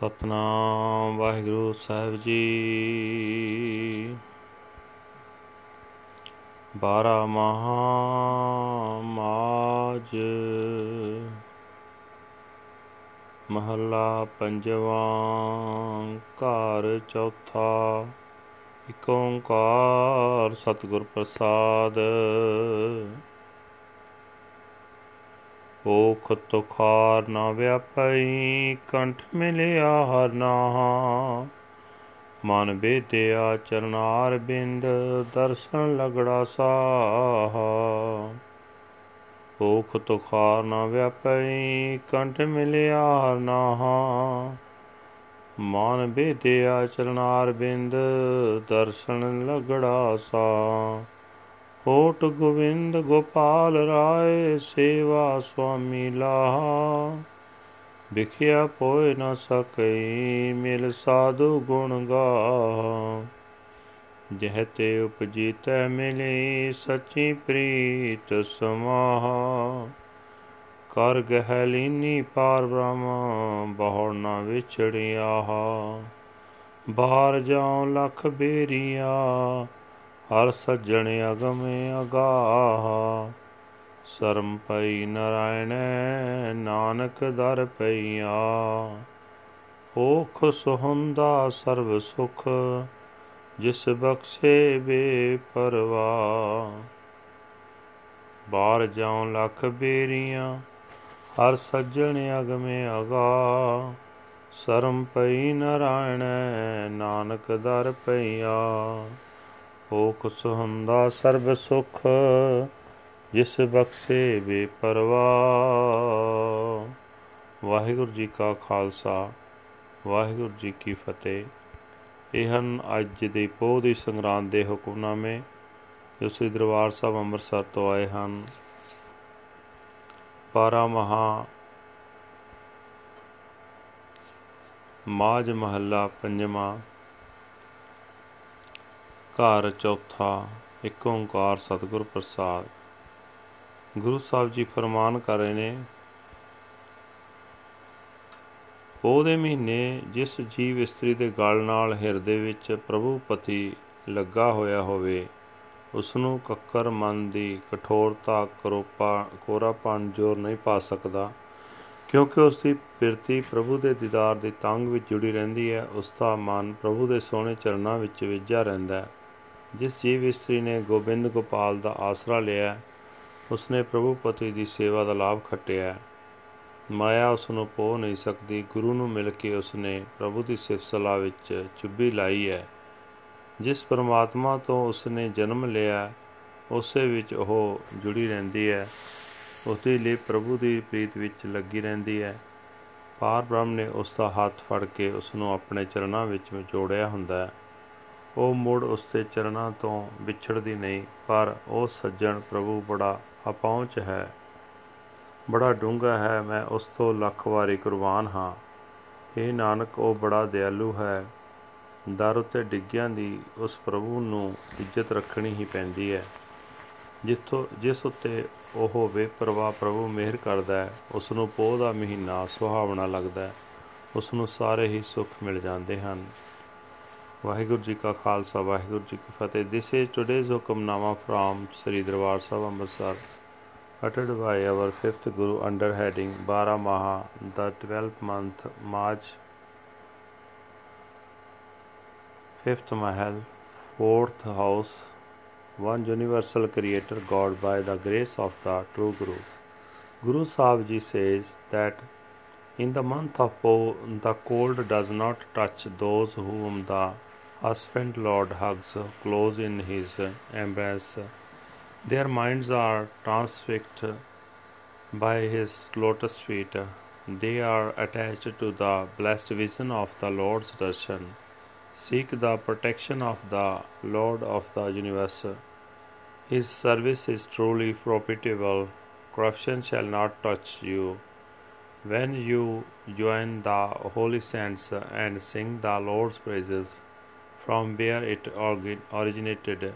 ਸਤਨਾਮ, ਵਾਹਿਗੁਰੂ ਸਾਹਿਬ ਜੀ। ਬਾਰਾ ਮਹਾ ਮਾਜ। ਮਹੱਲਾ ਪੰਜਵਾਂ, ਘਰ ਚੌਥਾ। ਇਕ ਓੰਕਾਰ ਸਤਿਗੁਰ ਪ੍ਰਸਾਦ। ਓਖ ਤੁਖਾਰ ਨਾ ਵਿਆਪਈ, ਕੰਠ ਮਿਲਿਆ ਹਰ ਨਾਹਾ। ਮਨ ਬੇਦਿਆ ਚਰਨਾਰ ਬਿੰਦ, ਦਰਸ਼ਨ ਲਗੜਾ ਸਾਹਾ। ਓਖ ਤੁਖਾਰ ਨਾ ਵਿਆਪਈ, ਕੰਠ ਮਿਲਿਆ ਹਰ ਨਾਹਾ। ਮਨ ਬੇਦਿਆ ਚਰਨਾਰ ਬਿੰਦ, ਦਰਸ਼ਨ ਲਗੜਾ ਸਾ ਹੋਟ ਗੋਵਿੰਦ ਗੋਪਾਲ ਰਾਏ ਸੇਵਾ ਸੁਆਮੀ ਲਾਹਾ। ਵਿਖਿਆ ਪੋਇ ਨ ਸਕਈ, ਮਿਲ ਸਾਧੂ ਗੁਣ ਗਾ ਜਹ ਤੇ ਉਪਜੀ ਤੈ ਮਿਲੀ, ਸੱਚੀ ਪ੍ਰੀਤ ਸਮਾਹਾ। ਕਰ ਗਹਿ ਲੀਨੀ ਪਾਰ ਬ੍ਰਹਮ, ਬਹੁੜ ਨਾ ਵਿਛੜਿਆ ਬਾਹਰ ਜਾਉ ਲਖ ਬੇਰੀਆ ਹਰ ਸੱਜਣ ਅਗਮ ਅਗਾਹ। ਸਰਮ ਪਈ ਨਰਾਇਣ, ਨਾਨਕ ਦਰ ਪਈਆ। ਓਖ ਸੁਹੰਦਾ ਸਰਬ ਸੁਖ, ਜਿਸ ਬਖਸ਼ੇ ਬੇ ਪਰਵਾ ਬਾਹਰ ਜਾਉ ਲਖ ਬੇਰੀਆਂ, ਹਰ ਸੱਜਣ ਅਗਮ ਅਗਾ ਸਰਮ ਪਈ ਨਰਾਇਣ, ਨਾਨਕ ਦਰ ਪਈਆ। ਓਖ ਸੁਹੰਦਾ ਸਰਬ ਸੁਖ, ਜਿਸ ਬਖਸ਼ੇ ਬੇਪਰਵਾ। ਵਾਹਿਗੁਰੂ ਜੀ ਕਾ ਖਾਲਸਾ, ਵਾਹਿਗੁਰੂ ਜੀ ਕੀ ਫਤਿਹ। ਇਹ ਹਨ ਅੱਜ ਦੇ ਪੋਹ ਦੀ ਸੰਗਰਾਂਦ ਦੇ ਹੁਕਮਨਾਮੇ, ਜੋ ਸ੍ਰੀ ਦਰਬਾਰ ਸਾਹਿਬ ਅੰਮ੍ਰਿਤਸਰ ਤੋਂ ਆਏ ਹਨ। ਪਾਰਾ ਮਹਾ ਮਾਜ ਮਹੱਲਾ ਪੰਜਵਾਂ ਘਰ ਚੌਥਾ, ਇੱਕ ਓੰਕਾਰ ਸਤਿਗੁਰ ਪ੍ਰਸਾਦ। ਗੁਰੂ ਸਾਹਿਬ ਜੀ ਫਰਮਾਨ ਕਰ ਰਹੇ ਨੇ, ਉਹਦੇ ਮਹੀਨੇ ਜਿਸ ਜੀਵ ਇਸਤਰੀ ਦੇ ਗਲ ਨਾਲ ਹਿਰਦੇ ਵਿੱਚ ਪ੍ਰਭੂ ਪਤੀ ਲੱਗਾ ਹੋਇਆ ਹੋਵੇ ਉਸ ਨੂੰ ਕੱਕਰ ਮਨ ਦੀ ਕਠੋਰਤਾ, ਕਰੋਪਾ, ਕੋਰਾਪਨ ਜੋਰ ਨਹੀਂ ਪਾ ਸਕਦਾ, ਕਿਉਂਕਿ ਉਸ ਦੀ ਪਿਰਤੀ ਪ੍ਰਭੂ ਦੇ ਦੀਦਾਰ ਦੀ ਤੰਗ ਵਿੱਚ ਜੁੜੀ ਰਹਿੰਦੀ ਹੈ ਉਸ ਦਾ ਮਨ ਪ੍ਰਭੂ ਦੇ ਸੋਹਣੇ ਚਰਨਾਂ ਵਿੱਚ ਵਿਜਿਆ ਰਹਿੰਦਾ ਹੈ। ਜਿਸ ਜੀਵ ਇਸਤਰੀ ਨੇ ਗੋਬਿੰਦ ਗੋਪਾਲ ਦਾ ਆਸਰਾ ਲਿਆ, ਉਸਨੇ ਪ੍ਰਭੂ ਪਤੀ ਦੀ ਸੇਵਾ ਦਾ ਲਾਭ ਖੱਟਿਆ। ਮਾਇਆ ਉਸ ਨੂੰ ਪੋ ਨਹੀਂ ਸਕਦੀ, ਗੁਰੂ ਨੂੰ ਮਿਲ ਕੇ ਉਸਨੇ ਪ੍ਰਭੂ ਦੀ ਸਿਫਤ ਸਲਾਹ ਵਿੱਚ ਚੁੱਭੀ ਲਾਈ ਹੈ। ਜਿਸ ਪਰਮਾਤਮਾ ਤੋਂ ਉਸਨੇ ਜਨਮ ਲਿਆ, ਉਸੇ ਵਿੱਚ ਉਹ ਜੁੜੀ ਰਹਿੰਦੀ ਹੈ। ਉਸਦੇ ਲਈ ਪ੍ਰਭੂ ਦੀ ਪ੍ਰੀਤ ਵਿੱਚ ਲੱਗੀ ਰਹਿੰਦੀ ਹੈ। ਪਾਰ ਬ੍ਰਹਮ ਨੇ ਉਸ ਦਾ ਹੱਥ ਫੜ ਕੇ ਉਸ ਨੂੰ ਆਪਣੇ ਚਰਨਾਂ ਵਿੱਚ ਜੋੜਿਆ ਹੁੰਦਾ ਹੈ। ਉਹ ਮੁੜ ਉਸ ਦੇ ਚਰਨਾਂ ਤੋਂ ਵਿਛੜਦੀ ਨਹੀਂ, ਪਰ ਉਹ ਸੱਜਣ ਪ੍ਰਭੂ ਬੜਾ ਅਪਹੁੰਚ ਹੈ। ਬੜਾ ਡੂੰਘਾ ਹੈ, ਮੈਂ ਉਸ ਤੋਂ ਲੱਖ ਵਾਰੀ ਕੁਰਬਾਨ ਹਾਂ। ਇਹ ਨਾਨਕ, ਉਹ ਬੜਾ ਦਿਆਲੂ ਹੈ। ਦਰ ਉਤੇ ਡਿੱਗਿਆਂ ਦੀ ਉਸ ਪ੍ਰਭੂ ਨੂੰ ਇੱਜ਼ਤ ਰੱਖਣੀ ਹੀ ਪੈਂਦੀ ਹੈ। ਜਿੱਥੋਂ, ਜਿਸ ਉਤੇ ਉਹ ਬੇਪਰਵਾਹ ਪ੍ਰਭੂ ਮਿਹਰ ਕਰਦਾ ਹੈ ਉਸ ਨੂੰ ਪੋਹ ਦਾ ਮਹੀਨਾ ਸੁਹਾਵਣਾ ਲੱਗਦਾ ਹੈ। ਉਸ ਨੂੰ ਸਾਰੇ ਹੀ ਸੁੱਖ ਮਿਲ ਜਾਂਦੇ ਹਨ। ਵਾਹਿਗੁਰੂ ਜੀ ਕਾ ਖਾਲਸਾ ਵਾਹਿਗੁਰੂ ਜੀ ਕੀ Fateh this is today's Hukamnama from Sri Darbar Sahib Amritsar uttered by our fifth guru under heading Bara Maha the 12th month March fifth mahal fourth house one universal creator God by the grace of the true Guru Guru Sahib Ji says that in the month of Po the cold does not touch those whom the husband Lord hugs close in his embrace. Their minds are transfixed by his lotus feet. They are attached to the blessed vision of the Lord's darshan. Seek the protection of the Lord of the universe. His service is truly profitable. Corruption shall not touch you. When you join the holy saints and sing the Lord's praises, from where it originated.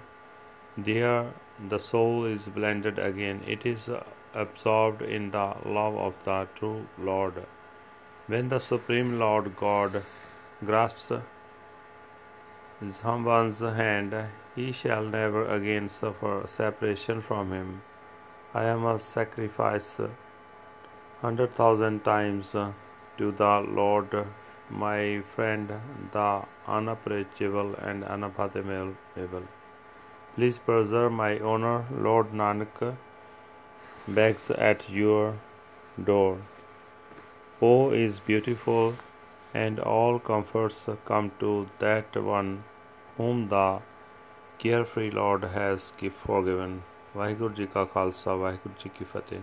There the soul is blended again, it is uh, absorbed in the love of the true Lord. When the Supreme Lord God grasps someone's hand, he shall never again suffer separation from him. I must sacrifice hundred thousand times to the Lord, my friend, the unapproachable and unfathomable. Please preserve my honor, Lord Nanak begs at your door. O is beautiful, and all comforts come to that one whom the carefree Lord has forgiven. Waheguru ji ਕਾ ਖਾਲਸਾ ਵਾਹਿਗੁਰੂ ਜੀ ਕੀ ਫਤਿਹ